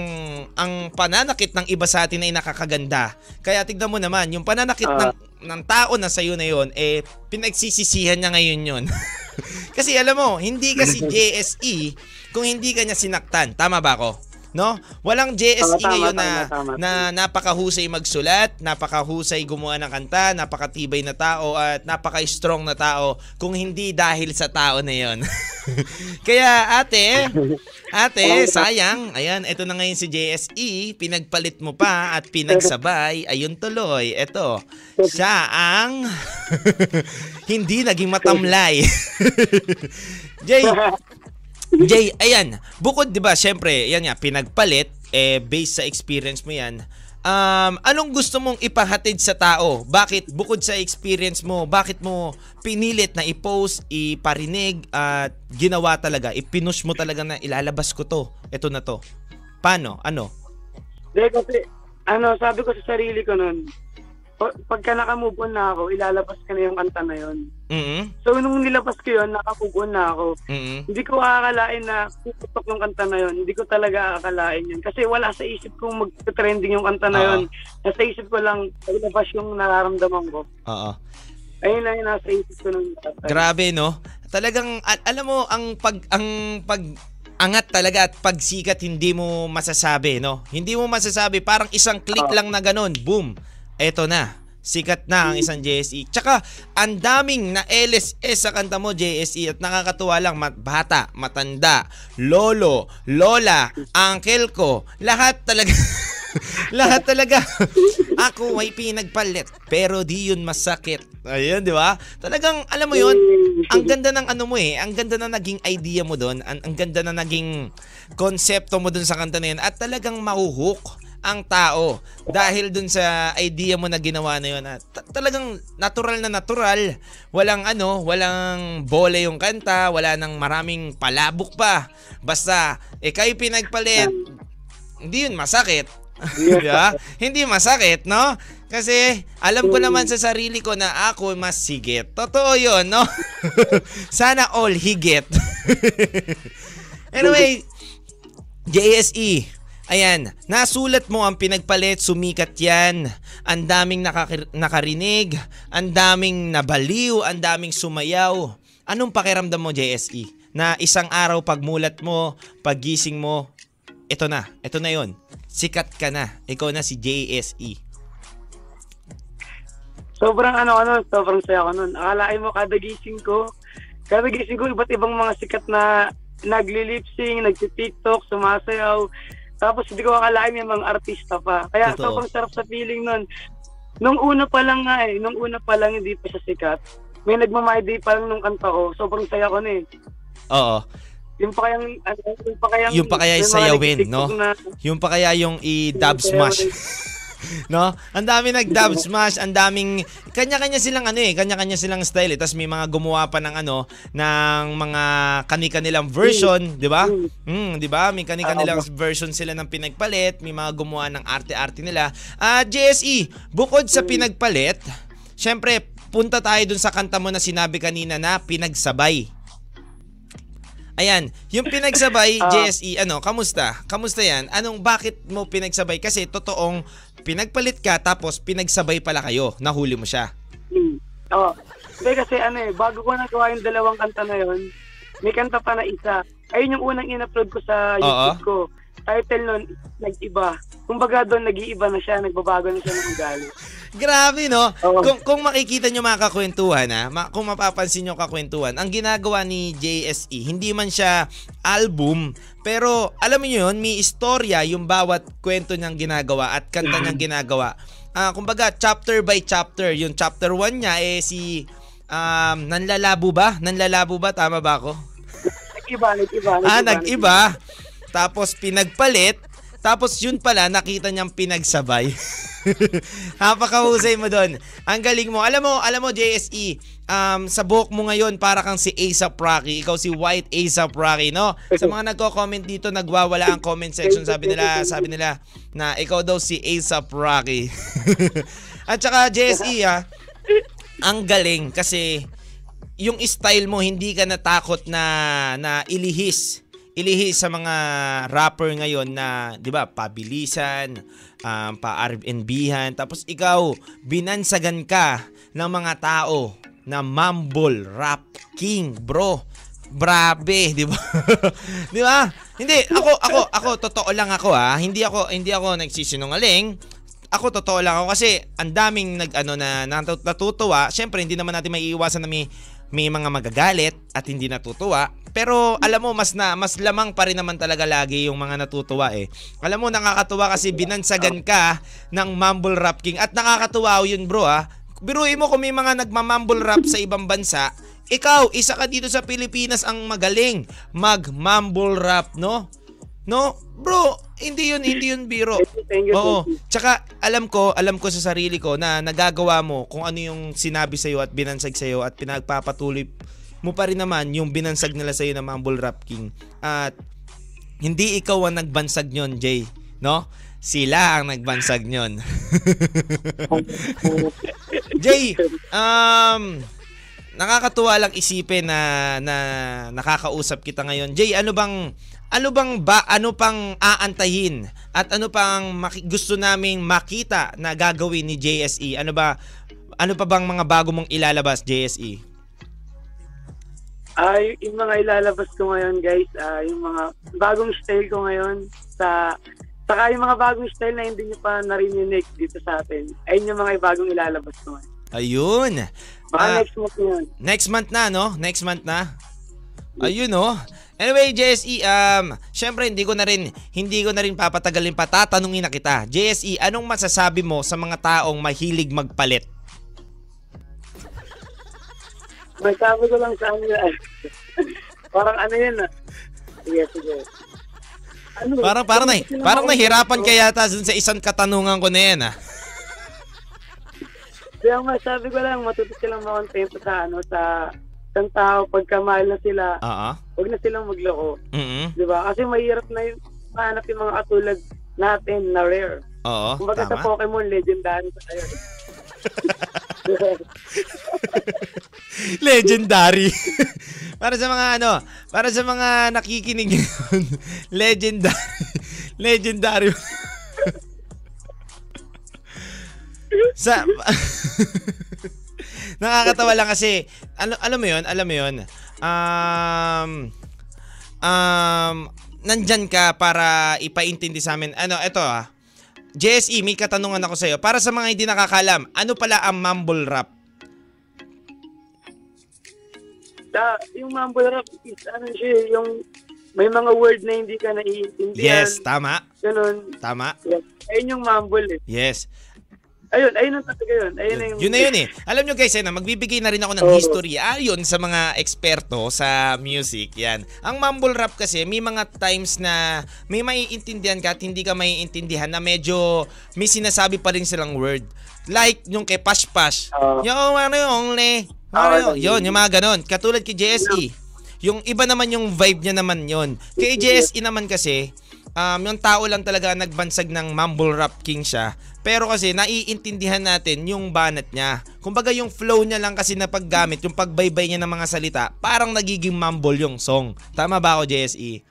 [SPEAKER 3] ang pananakit ng iba sa atin ay nakakaganda. Kaya tignan mo naman, yung pananakit
[SPEAKER 5] Ah.
[SPEAKER 3] ng ng tao na sa'yo na yon eh pinagsisisihan niya ngayon yon. kasi alam mo, hindi kasi JSE kung hindi ka niya sinaktan. Tama ba ako? No? Walang JSE
[SPEAKER 5] Tama, tama,
[SPEAKER 3] ngayon na,
[SPEAKER 5] tama, tama.
[SPEAKER 3] na napakahusay magsulat, napakahusay gumawa ng kanta, napakatibay na tao at napaka-strong na tao kung hindi dahil sa tao na yon. Kaya ate, ate, sayang. Ayan, ito na ngayon si JSE, pinagpalit mo pa at pinagsabay. Ayun tuloy, ito. Siya ang hindi naging matamlay. Jay, Jay, ayan, bukod 'di ba, syempre, yan nga pinagpalit eh based sa experience mo 'yan. Um, anong gusto mong ipahatid sa tao? Bakit bukod sa experience mo, bakit mo pinilit na i-post, iparinig at ginawa talaga, ipinush mo talaga na ilalabas ko 'to. Ito na 'to. Paano? Ano?
[SPEAKER 5] Hindi kasi, ano, sabi ko sa sarili ko pag- pagka nakamove on na ako, ilalabas ka na yung kanta na yun.
[SPEAKER 3] Mhm.
[SPEAKER 5] So, nung nilabas ko yun, nakamove on na ako.
[SPEAKER 3] Mhm.
[SPEAKER 5] Hindi ko akalain na puputok yung kanta na yun. Hindi ko talaga akalain yun. Kasi wala sa isip kong mag-trending yung kanta na
[SPEAKER 3] Oo.
[SPEAKER 5] yun. Nasa isip ko lang, ilabas yung nararamdaman ko.
[SPEAKER 3] Oo.
[SPEAKER 5] Ayun lang yung nasa isip ko nung
[SPEAKER 3] Grabe no. Talagang a- alam mo ang pag ang pag angat talaga at pagsikat hindi mo masasabi no. Hindi mo masasabi parang isang click
[SPEAKER 5] Oo.
[SPEAKER 3] lang na ganun, boom. Eto na. Sikat na ang isang JSE. Tsaka, ang daming na LSS sa kanta mo, JSE. At nakakatuwa lang, mat- bata, matanda, lolo, lola, uncle ko. Lahat talaga, lahat talaga. Ako ay pinagpalit, pero di yun masakit. Ayun, di ba? Talagang, alam mo yun, ang ganda ng ano mo eh, ang ganda na naging idea mo doon, ang, ang ganda na naging konsepto mo doon sa kanta na yun, at talagang mahuhook ang tao dahil dun sa idea mo na ginawa na yun. At ta- talagang natural na natural. Walang ano walang bole yung kanta wala nang maraming palabok pa. Basta eh kayo pinagpalit. Hindi yun masakit. Di ba? hindi masakit no? Kasi alam ko naman sa sarili ko na ako mas sigit totoo yun no? Sana all higit. Anyway JSE. Ayan, nasulat mo ang pinagpalit, sumikat yan. Ang daming nakakir- nakarinig, ang daming nabaliw, ang daming sumayaw. Anong pakiramdam mo, JSE? Na isang araw pagmulat mo, paggising mo, ito na, ito na yon. Sikat ka na. Ikaw na si. JSE.
[SPEAKER 5] Sobrang ano ano, sobrang saya ko nun. Akalain mo kada gising ko, kada gising ko iba't ibang mga sikat na nagli-lip-sync, nagti-tiktok, sumasayaw. Tapos hindi ko akalain may mga artista pa. Kaya
[SPEAKER 3] Totoo.
[SPEAKER 5] sobrang sarap sa feeling nun. Nung una pa lang nga eh, nung una pa lang hindi pa siya sikat. May nagmamay day pa lang nung kanta ko. Sobrang saya ko na eh.
[SPEAKER 3] Oo.
[SPEAKER 5] Yung pa kayang, ano, yung pa kayang,
[SPEAKER 3] Yung pa kaya
[SPEAKER 5] mga
[SPEAKER 3] sayawin, no?
[SPEAKER 5] Na,
[SPEAKER 3] Yung pa kaya yung i-dub smash. No? Ang dami nag-dub smash, ang daming kanya-kanya silang ano eh, kanya-kanya silang style eh. Tapos may mga gumawa pa ng ano ng mga kani-kanilang version, 'di ba? Mm, 'di ba? May kani-kanilang version sila ng pinagpalit, may mga gumawa ng arte-arte nila. Ah, JSE, bukod sa pinagpalit, syempre punta tayo dun sa kanta mo na sinabi kanina na pinagsabay. Ayan, yung pinagsabay,
[SPEAKER 5] Ah.
[SPEAKER 3] JSE, ano, kamusta? Kamusta yan? Anong, bakit mo pinagsabay? Kasi totoong pinagpalit ka tapos pinagsabay pala kayo. Nahuli mo siya.
[SPEAKER 5] Hmm. Oo. Hindi kasi ano eh, bago ko nagawa yung dalawang kanta na yon, may kanta pa na isa. Ayun yung unang in-upload ko sa YouTube ko. Title nun, nag-iba. Kumbaga doon, nag-iiba na siya, nagbabago na siya ng ugali.
[SPEAKER 3] Grabe, no?
[SPEAKER 5] Oo.
[SPEAKER 3] Kung, kung makikita nyo mga kakwentuhan, ha? Ma- kung mapapansin nyo kakwentuhan, ang ginagawa ni JSE, hindi man siya album, pero alam niyo yun, may istorya yung bawat kwento niyang ginagawa at kanta niyang ginagawa. Ah, kumbaga, chapter by chapter. Yung chapter 1 niya, eh, si... Um, nanlalabo ba? Nanlalabo ba? Tama ba ako?
[SPEAKER 5] nag-iba, nag-iba.
[SPEAKER 3] Ah, nag-iba. Tapos pinagpalit. Tapos yun pala, nakita niyang pinagsabay. Napakahusay mo doon. Ang galing mo. Alam mo, alam mo JSE, um, sa buhok mo ngayon para kang si ASAP Rocky. Ikaw si White ASAP Rocky, no? Sa mga nagko-comment dito, nagwawala ang comment section. Sabi nila, sabi nila na ikaw daw si ASAP Rocky. At saka JSE, ah, ang galing kasi yung style mo hindi ka natakot na na ilihis ilihis sa mga rapper ngayon na 'di ba pabilisan um, pa R&Bhan tapos ikaw binansagan ka ng mga tao na mumble rap king bro Brabe, 'di ba? 'Di ba? Hindi ako ako ako totoo lang ako ha. Hindi ako hindi ako nagsisinungaling ako totoo lang ako kasi ang daming nag ano na natu- natutuwa. Syempre hindi naman natin maiiwasan na may may mga magagalit at hindi natutuwa. Pero alam mo mas na mas lamang pa rin naman talaga lagi yung mga natutuwa eh. Alam mo nakakatuwa kasi binansagan ka ng Mumble Rap King at nakakatuwa yun bro ah. Biruin mo kung may mga nagmamumble rap sa ibang bansa, ikaw, isa ka dito sa Pilipinas ang magaling mag-mumble rap, no? No? Bro, hindi yun, hindi yun biro.
[SPEAKER 5] Thank you,
[SPEAKER 3] Oo. Tsaka alam ko, alam ko sa sarili ko na nagagawa mo kung ano yung sinabi sa'yo at binansag sa'yo at pinagpapatuloy mo pa rin naman yung binansag nila sa'yo na Mumble Rap King. At hindi ikaw ang nagbansag nyon, Jay. No? Sila ang nagbansag nyon. Jay, um, nakakatuwa lang isipin na, na nakakausap kita ngayon. Jay, ano bang ano bang ba ano pang aantayin at ano pang maki- gusto naming makita na gagawin ni JSE? Ano ba ano pa bang mga bago mong ilalabas JSE?
[SPEAKER 5] Ah, y- yung mga ilalabas ko ngayon, guys, ah, yung mga bagong style ko ngayon sa saka yung mga bagong style na hindi nyo pa narinig dito sa atin. Ayun yung mga bagong ilalabas ko ngayon.
[SPEAKER 3] Ayun.
[SPEAKER 5] Baka
[SPEAKER 3] Ah,
[SPEAKER 5] next month yun.
[SPEAKER 3] Next month na, no? Next month na. Ayun, no? Anyway, JSE, um, syempre hindi ko na rin hindi ko na rin papatagalin pa tatanungin na kita. JSE, anong masasabi mo sa mga taong mahilig magpalit?
[SPEAKER 5] May sabi ko lang sa kanila. parang ano yun ah. Sige, sige. Ano,
[SPEAKER 3] Parang parang na, parang nahirapan ka yata dun sa isang katanungan ko na yan, ah.
[SPEAKER 5] Kaya nga, sabi ko lang, matuto silang makontento sa ano, sa isang tao, pagka mahal na sila,
[SPEAKER 3] Oo.
[SPEAKER 5] huwag na silang magloko.
[SPEAKER 3] Mhm.
[SPEAKER 5] Di ba? Kasi mahirap na yung mahanap yung mga katulad natin na rare.
[SPEAKER 3] Oo,
[SPEAKER 5] Kumbaga sa
[SPEAKER 3] tama.
[SPEAKER 5] Pokemon, legendary pa tayo.
[SPEAKER 3] Legendary. para sa mga ano, para sa mga nakikinig ngayon, legendary. Legendary. sa Nakakatawa lang kasi ano alam mo 'yon, alam mo 'yon. Um um nandyan ka para ipaintindi sa amin. Ano, eto ah. JSE, may katanungan ako sa iyo. Para sa mga hindi nakakalam, ano pala ang mumble rap?
[SPEAKER 5] Da, yung mumble rap is ano siya, yung may mga word na hindi ka naiintindihan.
[SPEAKER 3] Yes, tama.
[SPEAKER 5] Ganun.
[SPEAKER 3] Tama.
[SPEAKER 5] Yes. Ayun yung mumble eh.
[SPEAKER 3] Yes.
[SPEAKER 5] Ayun, ayun ang talaga yun. Ayun na yung...
[SPEAKER 3] Yun na yun eh. Alam nyo guys, eh, na magbibigay na rin ako ng
[SPEAKER 5] Oo.
[SPEAKER 3] history ayon sa mga eksperto sa music. Yan. Ang mumble rap kasi, may mga times na may maiintindihan ka at hindi ka maiintindihan na medyo may sinasabi pa rin silang word. Like yung kay Pash Pash.
[SPEAKER 5] Oo.
[SPEAKER 3] Yung ano yung le. Ano
[SPEAKER 5] Oo,
[SPEAKER 3] yun, yung mga ganon. Katulad kay JSE. Yung iba naman yung vibe niya naman yon. Kay JSE naman kasi, um, yung tao lang talaga nagbansag ng mumble rap king siya. Pero kasi naiintindihan natin yung banat niya. Kumbaga yung flow niya lang kasi na paggamit, yung pagbaybay niya ng mga salita, parang nagiging mumble yung song. Tama ba ako? JSE?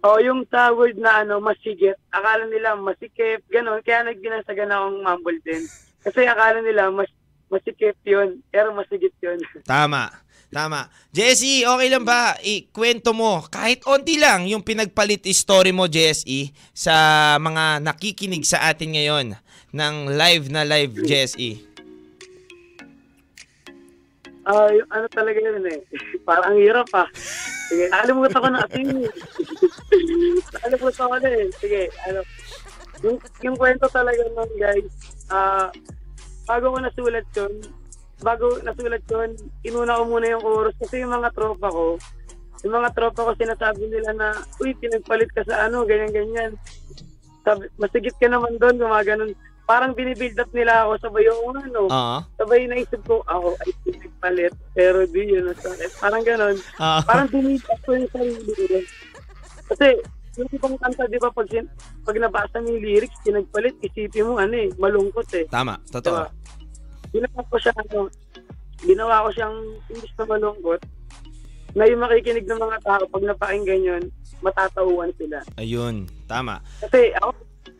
[SPEAKER 5] O yung sa word na ano, masigit, akala nila masikip, gano'n. Kaya nagbinasagan akong mumble din. Kasi akala nila mas masikip yun, pero masigit yun.
[SPEAKER 3] Tama. Tama. Jesse, okay lang ba? Ikwento mo, kahit onti lang, yung pinagpalit story mo, Jesse, sa mga nakikinig sa atin ngayon ng live na live, Jesse.
[SPEAKER 5] Ah, yung ano talaga yun eh. Parang ang hirap ah. Sige, nakalimutan ko na kasi. nakalimutan ko na eh. Sige, ano. Yung, yung kwento talaga nun guys, ah, bago ko nasulat yun, bago nasulat yun, inuna ko muna yung chorus kasi yung mga tropa ko, yung mga tropa ko sinasabi nila na, uy, pinagpalit ka sa ano, ganyan-ganyan. Sabi, masigit ka naman doon, gumaganon. Parang binibuild up nila ako, sabay yung ano.
[SPEAKER 3] Oo.
[SPEAKER 5] Sabay naisip ko, ako ay pinagpalit, pero di yun. Parang ganon.
[SPEAKER 3] Oo.
[SPEAKER 5] Parang binibuild up ko yung sarili ko. Kasi, yung ibang kanta, di ba, pag, sin- pag nabasa mo yung lyrics, pinagpalit, isipin mo, ano eh, malungkot eh.
[SPEAKER 3] Tama, totoo.
[SPEAKER 5] Diba? Ginawa ko siya, ano, ginawa ko siyang imbis na malungkot, na yung makikinig ng mga tao, pag napakinggan yun, matatauhan sila.
[SPEAKER 3] Ayun, tama.
[SPEAKER 5] Kasi ako,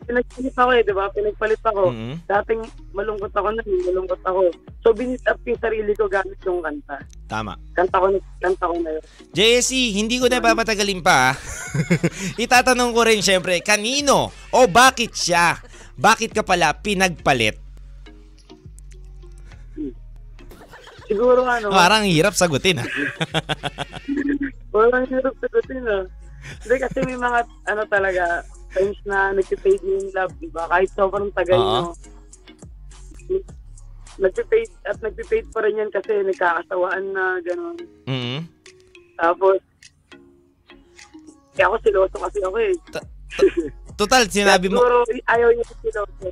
[SPEAKER 5] pinagpalit ako eh, di ba? Pinagpalit ako.
[SPEAKER 3] Mhm.
[SPEAKER 5] Dating malungkot ako na, malungkot ako. So, binit up yung sarili ko gamit yung kanta.
[SPEAKER 3] Tama.
[SPEAKER 5] Kanta ko na, kanta ko na yun.
[SPEAKER 3] JSE, hindi ko na papatagalin pa. Itatanong ko rin syempre, kanino o bakit siya? Bakit ka pala pinagpalit?
[SPEAKER 5] Siguro ano,
[SPEAKER 3] Parang hirap sagutin ah.
[SPEAKER 5] walang hirap sagutin ah. Hindi kasi may mga, ano talaga, times na nagtitade yung love, di ba? Kahit sobrang tagal
[SPEAKER 3] Oo.
[SPEAKER 5] nyo. Nagtitade at nagtitade pa rin yan kasi nagkakasawaan na gano'n.
[SPEAKER 3] Mhm.
[SPEAKER 5] Tapos, kaya ako siloso kasi ako eh.
[SPEAKER 3] Total, sinabi mo,
[SPEAKER 5] Siguro ayaw niya siloso.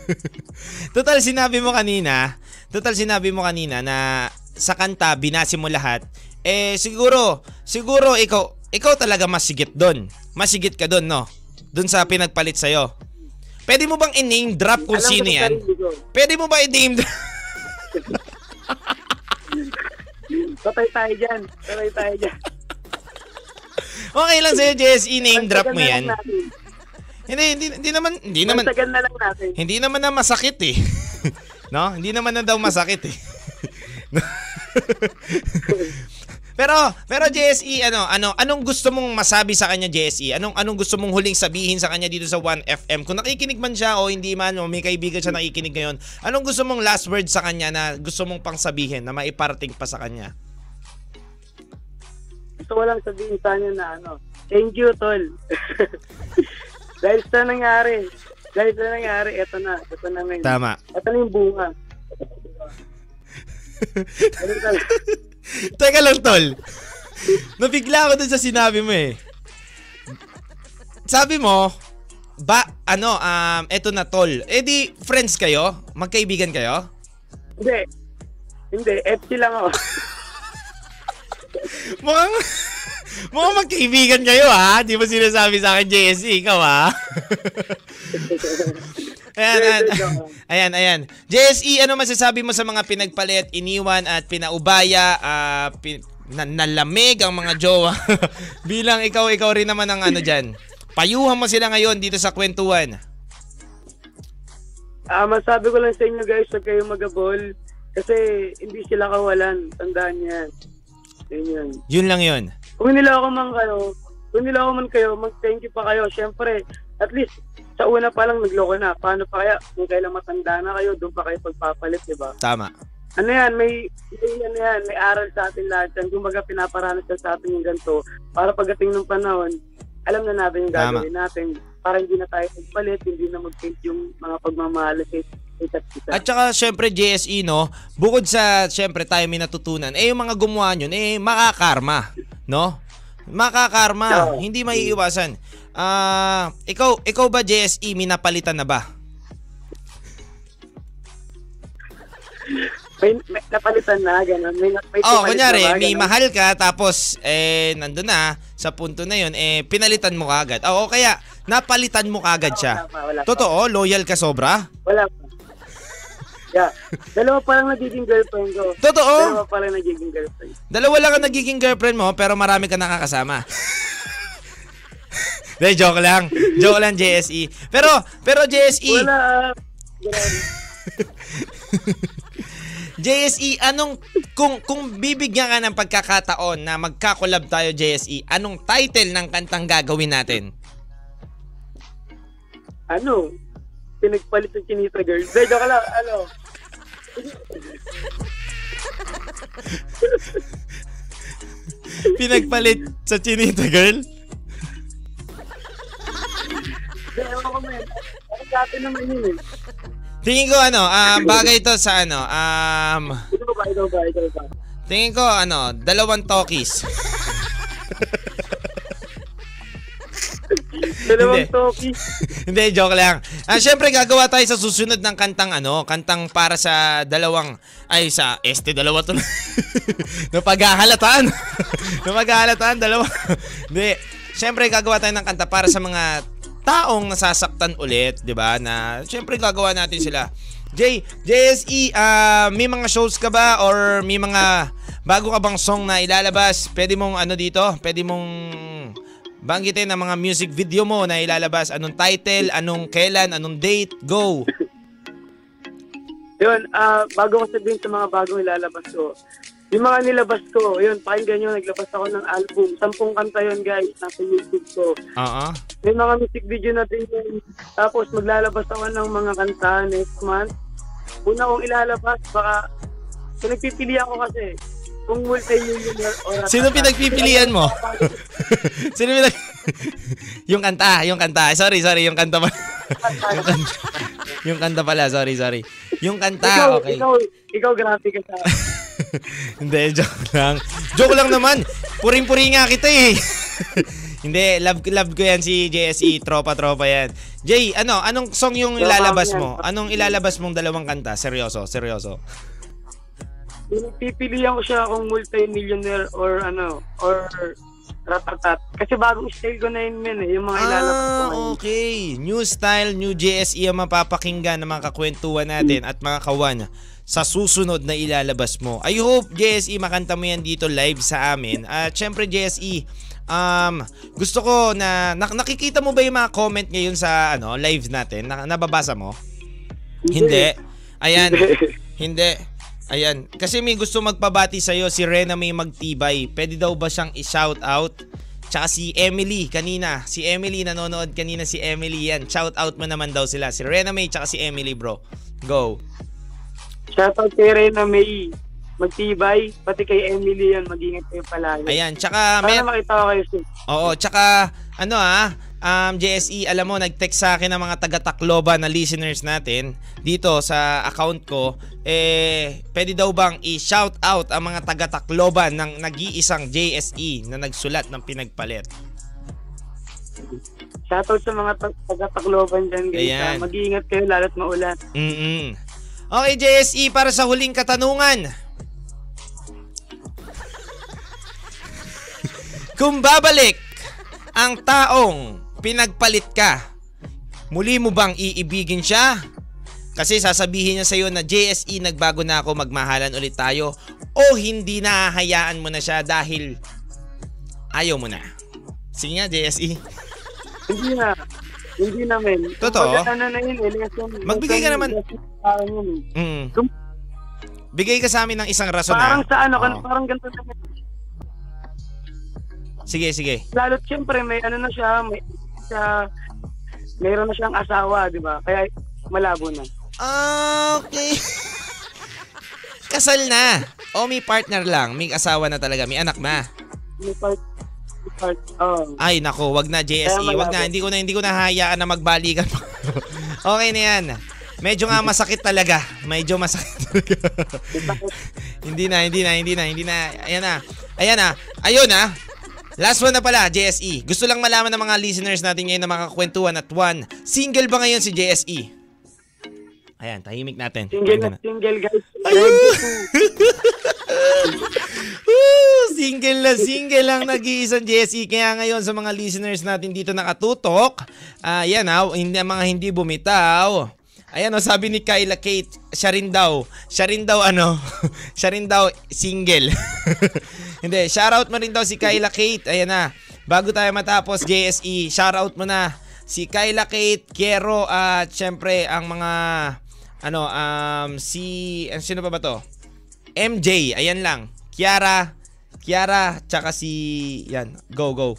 [SPEAKER 3] total sinabi mo kanina, total sinabi mo kanina na sa kanta binasi mo lahat. Eh siguro, siguro ikaw, ikaw talaga masigit doon. Masigit ka doon, no? Doon sa pinagpalit sa'yo. Pwede mo bang i-name drop kung
[SPEAKER 5] Alam
[SPEAKER 3] sino yan? Pwede mo ba i-name drop?
[SPEAKER 5] Patay tayo dyan. Patay tayo dyan.
[SPEAKER 3] Okay lang sa'yo, JSE, name drop mo yan. Hindi, hindi, hindi naman, hindi naman,
[SPEAKER 5] Pagsagan na lang natin.
[SPEAKER 3] hindi naman na masakit eh. no? Hindi naman na daw masakit eh. pero, pero JSE, ano, ano, anong gusto mong masabi sa kanya, JSE? Anong, anong gusto mong huling sabihin sa kanya dito sa 1FM? Kung nakikinig man siya o hindi man, o may kaibigan siya nakikinig ngayon, anong gusto mong last word sa kanya na gusto mong pang sabihin na maiparating pa sa kanya?
[SPEAKER 5] Gusto ko lang sabihin sa kanya na ano, thank you, tol. Dahil sa nangyari, dahil sa nangyari, eto na, eto na ngayon.
[SPEAKER 3] Tama.
[SPEAKER 5] Eto na yung bunga.
[SPEAKER 3] Teka lang, tol. Nabigla ako dun sa sinabi mo eh. Sabi mo, ba, ano, um, eto na, tol. Eh di, friends kayo? Magkaibigan kayo?
[SPEAKER 5] Hindi. Hindi, FT lang ako.
[SPEAKER 3] Mukhang, mukhang magkaibigan kayo ha? Di ba sinasabi sa akin, JSC, ikaw ha? ayan, ayan, ayan, ayan. JSE, ano masasabi mo sa mga pinagpalit, iniwan at pinaubaya, ah, pin- na- nalamig ang mga jowa? Bilang ikaw, ikaw rin naman ang ano dyan. Payuhan mo sila ngayon dito sa kwentuhan.
[SPEAKER 5] Ah, masabi ko lang sa inyo guys, huwag kayong magabol. Kasi hindi sila kawalan. Tandaan yan. Yun yun.
[SPEAKER 3] Yun lang yun.
[SPEAKER 5] Kung niloko man kayo, kung niloko man kayo, mag-thank you pa kayo. Siyempre, at least, sa una pa lang nagloko na. Paano pa kaya, kung kailan matanda na kayo, doon pa kayo pagpapalit, di ba?
[SPEAKER 3] Tama.
[SPEAKER 5] Ano yan, may, may, ano yan, may aral sa atin lahat yan. Kumbaga, pinaparanas na sa atin yung ganito. Para pagdating ng panahon, alam na natin yung
[SPEAKER 3] Tama.
[SPEAKER 5] gagawin natin. Para hindi na tayo magpalit, hindi na mag-change yung mga pagmamahal sa.
[SPEAKER 3] At saka syempre JSE no, bukod sa syempre tayo may natutunan, eh yung mga gumawa yun, eh makakarma, no? Makakarma,
[SPEAKER 5] Oo.
[SPEAKER 3] hindi maiiwasan. Ah, ikaw ikaw ba JSE minapalitan na ba?
[SPEAKER 5] may, may napalitan na, gano'n. May, may
[SPEAKER 3] Oh, kunyari,
[SPEAKER 5] na ba,
[SPEAKER 3] may mahal ka tapos eh nandun na sa punto na yun, eh pinalitan mo kagad. Oo, kaya napalitan mo kagad siya.
[SPEAKER 5] Wala pa, wala pa.
[SPEAKER 3] Totoo, loyal ka sobra?
[SPEAKER 5] Wala pa. Yeah. Dalawa pa lang nagiging girlfriend ko.
[SPEAKER 3] Totoo.
[SPEAKER 5] Dalawa pa lang nagiging girlfriend.
[SPEAKER 3] Dalawa lang ang nagiging girlfriend mo pero marami ka nakakasama. De, joke lang. Joke lang, JSE. Pero, pero JSE,
[SPEAKER 5] Wala. ah.
[SPEAKER 3] JSE, anong, kung, kung bibigyan ka ng pagkakataon na magkakolab tayo, JSE, anong title ng kantang gagawin natin?
[SPEAKER 5] ano? Pinagpalit ng chinita girl. Hindi, joke lang. Ano?
[SPEAKER 3] Pinagpalit sa Chinita Girl?
[SPEAKER 5] Dati naman yun eh.
[SPEAKER 3] Tingin ko ano, um, bagay to sa ano, um,
[SPEAKER 5] Ito ba? Ito ba? Ito ba?
[SPEAKER 3] tingin ko ano, dalawang talkies.
[SPEAKER 5] Dalawang
[SPEAKER 3] Hindi.
[SPEAKER 5] toki.
[SPEAKER 3] Hindi, joke lang. Ah, syempre gagawa tayo sa susunod ng kantang ano, kantang para sa dalawang ay sa este dalawa to. no paghahalataan. no paghahalataan dalawa. Hindi. Syempre gagawa tayo ng kanta para sa mga taong nasasaktan ulit, 'di ba? Na syempre gagawa natin sila. Jay, JSE, ah, may mga shows ka ba or may mga bago ka bang song na ilalabas? Pwede mong ano dito? Pwede mong Banggitin ang mga music video mo na ilalabas. Anong title, anong kailan, anong date, go.
[SPEAKER 5] Yun, ah, bago ko sabihin sa mga bagong ilalabas ko, yung mga nilabas ko, yun, pakinggan nyo, naglabas ako ng album. Sampung kanta yun, guys, nasa YouTube ko.
[SPEAKER 3] Oo.
[SPEAKER 5] May mga music video na din yun. Tapos maglalabas ako ng mga kanta next month. Una kong ilalabas, baka, pinagpipilian ko kasi, kung multi-millionaire or...
[SPEAKER 3] Sino pinagpipilian mo? Sino pinag... yung kanta, yung kanta. Sorry, sorry, yung kanta pala. yung, kanta, yung kanta pala, sorry, sorry. Yung
[SPEAKER 5] ikaw,
[SPEAKER 3] kanta, okay.
[SPEAKER 5] ikaw, ikaw, grabe ka sa
[SPEAKER 3] Hindi, joke lang. Joke lang naman. Puring-puri nga kita eh. Hindi, love, love ko yan si JSE, tropa-tropa yan. Jay, ano, anong song yung ilalabas mo? Anong ilalabas mong dalawang kanta? Seryoso, seryoso.
[SPEAKER 5] Pinagpipilian ko siya kung multi-millionaire or ano, or ratatat. Kasi bagong style ko na yun, men, eh, yung mga ilalabas ko
[SPEAKER 3] Ah,
[SPEAKER 5] ngayon.
[SPEAKER 3] okay. New style, new JSE ang mapapakinggan ng mga kakwentuhan natin at mga kawan sa susunod na ilalabas mo. I hope JSE makanta mo yan dito live sa amin. At syempre JSE, um, gusto ko na nak- nakikita mo ba yung mga comment ngayon sa ano live natin? Na- nababasa mo? Hindi. Ayan. Hindi. Ayan. Kasi may gusto magpabati sa'yo, si Rena may magtibay. Pwede daw ba siyang i-shout out? Tsaka si Emily kanina. Si Emily nanonood kanina si Emily yan. Shout out mo naman daw sila. Si Rena May tsaka si Emily bro. Go.
[SPEAKER 5] Shoutout kay Rena May. Magtibay, pati kay Emily yan, mag-ingat kayo palagi.
[SPEAKER 3] Ayan. Tsaka
[SPEAKER 5] Para
[SPEAKER 3] may...
[SPEAKER 5] makita ko kayo.
[SPEAKER 3] Oo. Tsaka ano ah. Um, JSE, alam mo, nag-text sa akin ng mga taga-Tacloban na listeners natin dito sa account ko. Eh, pwede daw bang i-shout out ang mga taga-Tacloban ng nag-iisang JSE na nagsulat ng pinagpalit?
[SPEAKER 5] Shoutout sa mga tag- taga-Tacloban dyan, guys.
[SPEAKER 3] Ayan.
[SPEAKER 5] Mag-iingat kayo, lalo't maulan.
[SPEAKER 3] Mm Okay, JSE, para sa huling katanungan. Kung babalik ang taong pinagpalit ka, muli mo bang iibigin siya? Kasi sasabihin niya sa'yo na JSE nagbago na ako, magmahalan ulit tayo o hindi nahahayaan mo na siya dahil ayaw mo na. Sige nga, JSE.
[SPEAKER 5] Hindi na. Hindi na, men.
[SPEAKER 3] Totoo?
[SPEAKER 5] Kumbaga, ano na yun, eh, lesson.
[SPEAKER 3] Magbigay ka naman.
[SPEAKER 5] sa eh.
[SPEAKER 3] Mm. Bigay ka sa amin ng isang rason
[SPEAKER 5] Parang
[SPEAKER 3] na.
[SPEAKER 5] sa ano,
[SPEAKER 3] Oo.
[SPEAKER 5] parang ganito na.
[SPEAKER 3] Sige, sige.
[SPEAKER 5] Lalo't siyempre, may ano na siya, may siya, mayroon na siyang asawa, di ba? Kaya malabo na.
[SPEAKER 3] Ah, okay. Kasal na. O may partner lang. May asawa na talaga. May anak na.
[SPEAKER 5] May part, may part, oh.
[SPEAKER 3] Ay, nako, wag na JSE. Wag na. Hindi ko na hindi ko na hayaan na magbalikan. okay na 'yan. Medyo nga masakit talaga. Medyo masakit talaga. hindi na, hindi na, hindi na, hindi na. Ayan na. Ayan na. Ayun na. Last one na pala, JSE. Gusto lang malaman ng mga listeners natin ngayon na makakwentuhan at one. Single ba ngayon si JSE? Ayan, tahimik natin.
[SPEAKER 5] Single na single, guys.
[SPEAKER 3] Ayun! Single na single lang nag-iisang Jessie. Kaya ngayon sa mga listeners natin dito nakatutok, ah yan ha, hindi, mga hindi bumitaw. Ayan o, sabi ni Kyla Kate, siya rin daw, siya rin daw ano, siya rin daw single. hindi, shoutout mo rin daw si Kyla Kate. Ayan na, bago tayo matapos JSE, shoutout mo na si Kyla Kate, Kiero, at syempre ang mga, ano, um, si, sino pa ba to? MJ, ayan lang. Kiara, Kiara, tsaka si, yan, go, go.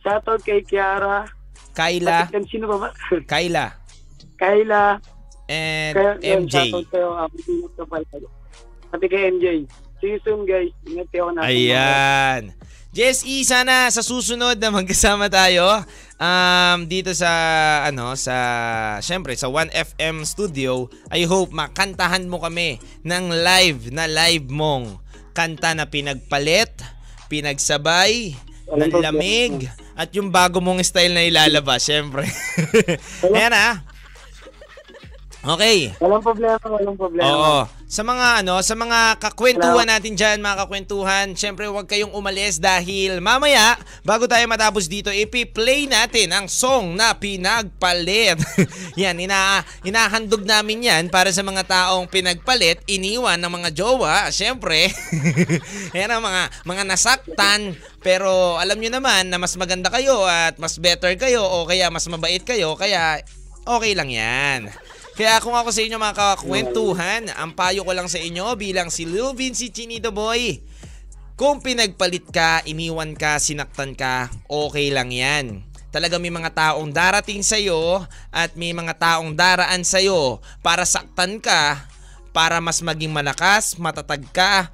[SPEAKER 5] Shoutout kay Kiara.
[SPEAKER 3] Kyla,
[SPEAKER 5] Pati- Sino ba ba?
[SPEAKER 3] Kyla,
[SPEAKER 5] Kayla.
[SPEAKER 3] and
[SPEAKER 5] Kaya,
[SPEAKER 3] MJ.
[SPEAKER 5] Pala. Pati kay MJ. See you soon, guys. Ingat kayo na.
[SPEAKER 3] Ayan. Jess E, sana sa susunod na magkasama tayo um, dito sa ano sa syempre sa 1FM studio. I hope makantahan mo kami ng live na live mong kanta na pinagpalit pinagsabay, ng lamig, at yung bago mong style na ilalabas, syempre. Ayan ah. Okay.
[SPEAKER 5] Walang problema, walang problema.
[SPEAKER 3] Oo. Sa mga ano, sa mga kakwentuhan natin diyan, mga kakwentuhan, syempre huwag kayong umalis dahil mamaya bago tayo matapos dito, ipi-play natin ang song na pinagpalit. yan, ina inahandog namin 'yan para sa mga taong pinagpalit, iniwan ng mga jowa, syempre. yan ang mga mga nasaktan pero alam nyo naman na mas maganda kayo at mas better kayo o kaya mas mabait kayo, kaya okay lang 'yan. Kaya kung ako sa inyo mga kakwentuhan, ang payo ko lang sa inyo bilang si Lil Vinci Chinito Boy, kung pinagpalit ka, iniwan ka, sinaktan ka, okay lang yan. Talaga may mga taong darating sa'yo at may mga taong daraan sa'yo para saktan ka, para mas maging malakas, matatag ka,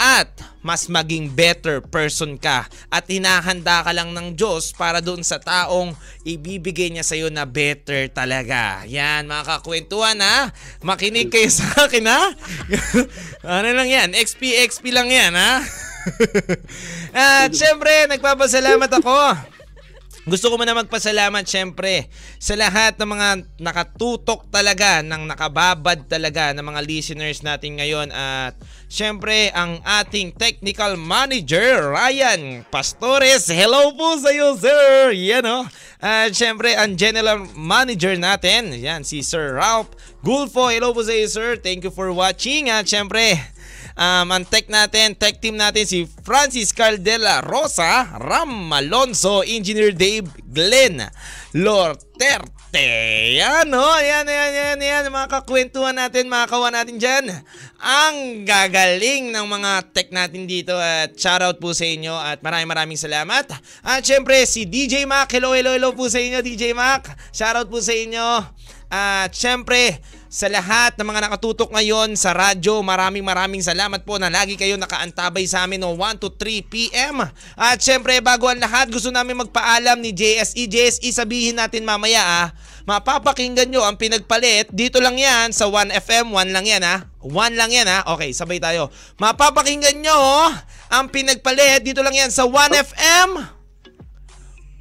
[SPEAKER 3] at mas maging better person ka at hinahanda ka lang ng Diyos para doon sa taong ibibigay niya sa'yo na better talaga. Yan mga kakwentuhan ha. Makinig kayo sa akin ha. ano lang yan? XP, XP lang yan ha. At syempre, nagpapasalamat ako. Gusto ko muna magpasalamat syempre sa lahat ng mga nakatutok talaga, ng nakababad talaga ng mga listeners natin ngayon at syempre ang ating technical manager Ryan Pastores. Hello po sa iyo sir! Yan o. At syempre ang general manager natin, yan si Sir Ralph Gulfo. Hello po sa iyo sir. Thank you for watching at syempre Um, ang tech natin, tech team natin si Francis Caldela Rosa, Ram Alonso, Engineer Dave Glenn, Lorterte. Yan o, yan, yan, yan, yan, mga kakwentuhan natin, mga kawan natin dyan. Ang gagaling ng mga tech natin dito at shoutout po sa inyo at maraming maraming salamat. At syempre si DJ Mac, hello, hello, hello po sa inyo DJ Mac. Shoutout po sa inyo. At syempre, sa lahat ng mga nakatutok ngayon sa radyo, maraming maraming salamat po na lagi kayo nakaantabay sa amin no 1 to 3 p.m. At syempre, bago ang lahat, gusto namin magpaalam ni JSE. JSE, sabihin natin mamaya ah, mapapakinggan nyo ang pinagpalit. Dito lang yan sa 1FM, 1 lang yan ah. 1 lang yan ah. Okay, sabay tayo. Mapapakinggan nyo oh, ang pinagpalit. Dito lang yan sa 1FM.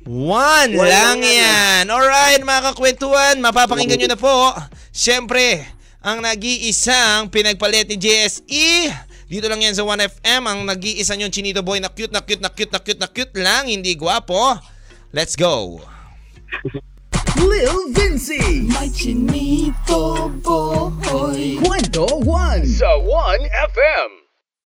[SPEAKER 3] One
[SPEAKER 5] One
[SPEAKER 3] lang
[SPEAKER 5] lang
[SPEAKER 3] yan. Alright, mga kakwentuhan, mapapakinggan nyo na po. Siyempre, ang nag-iisang pinagpalit ni JSE. Dito lang yan sa 1FM, ang nag-iisa nyo chinito boy na cute na cute na cute na cute na cute lang, hindi gwapo. Let's go.
[SPEAKER 1] Lil Vinci.
[SPEAKER 4] My chinito boy.
[SPEAKER 1] Kwento 1 sa 1FM.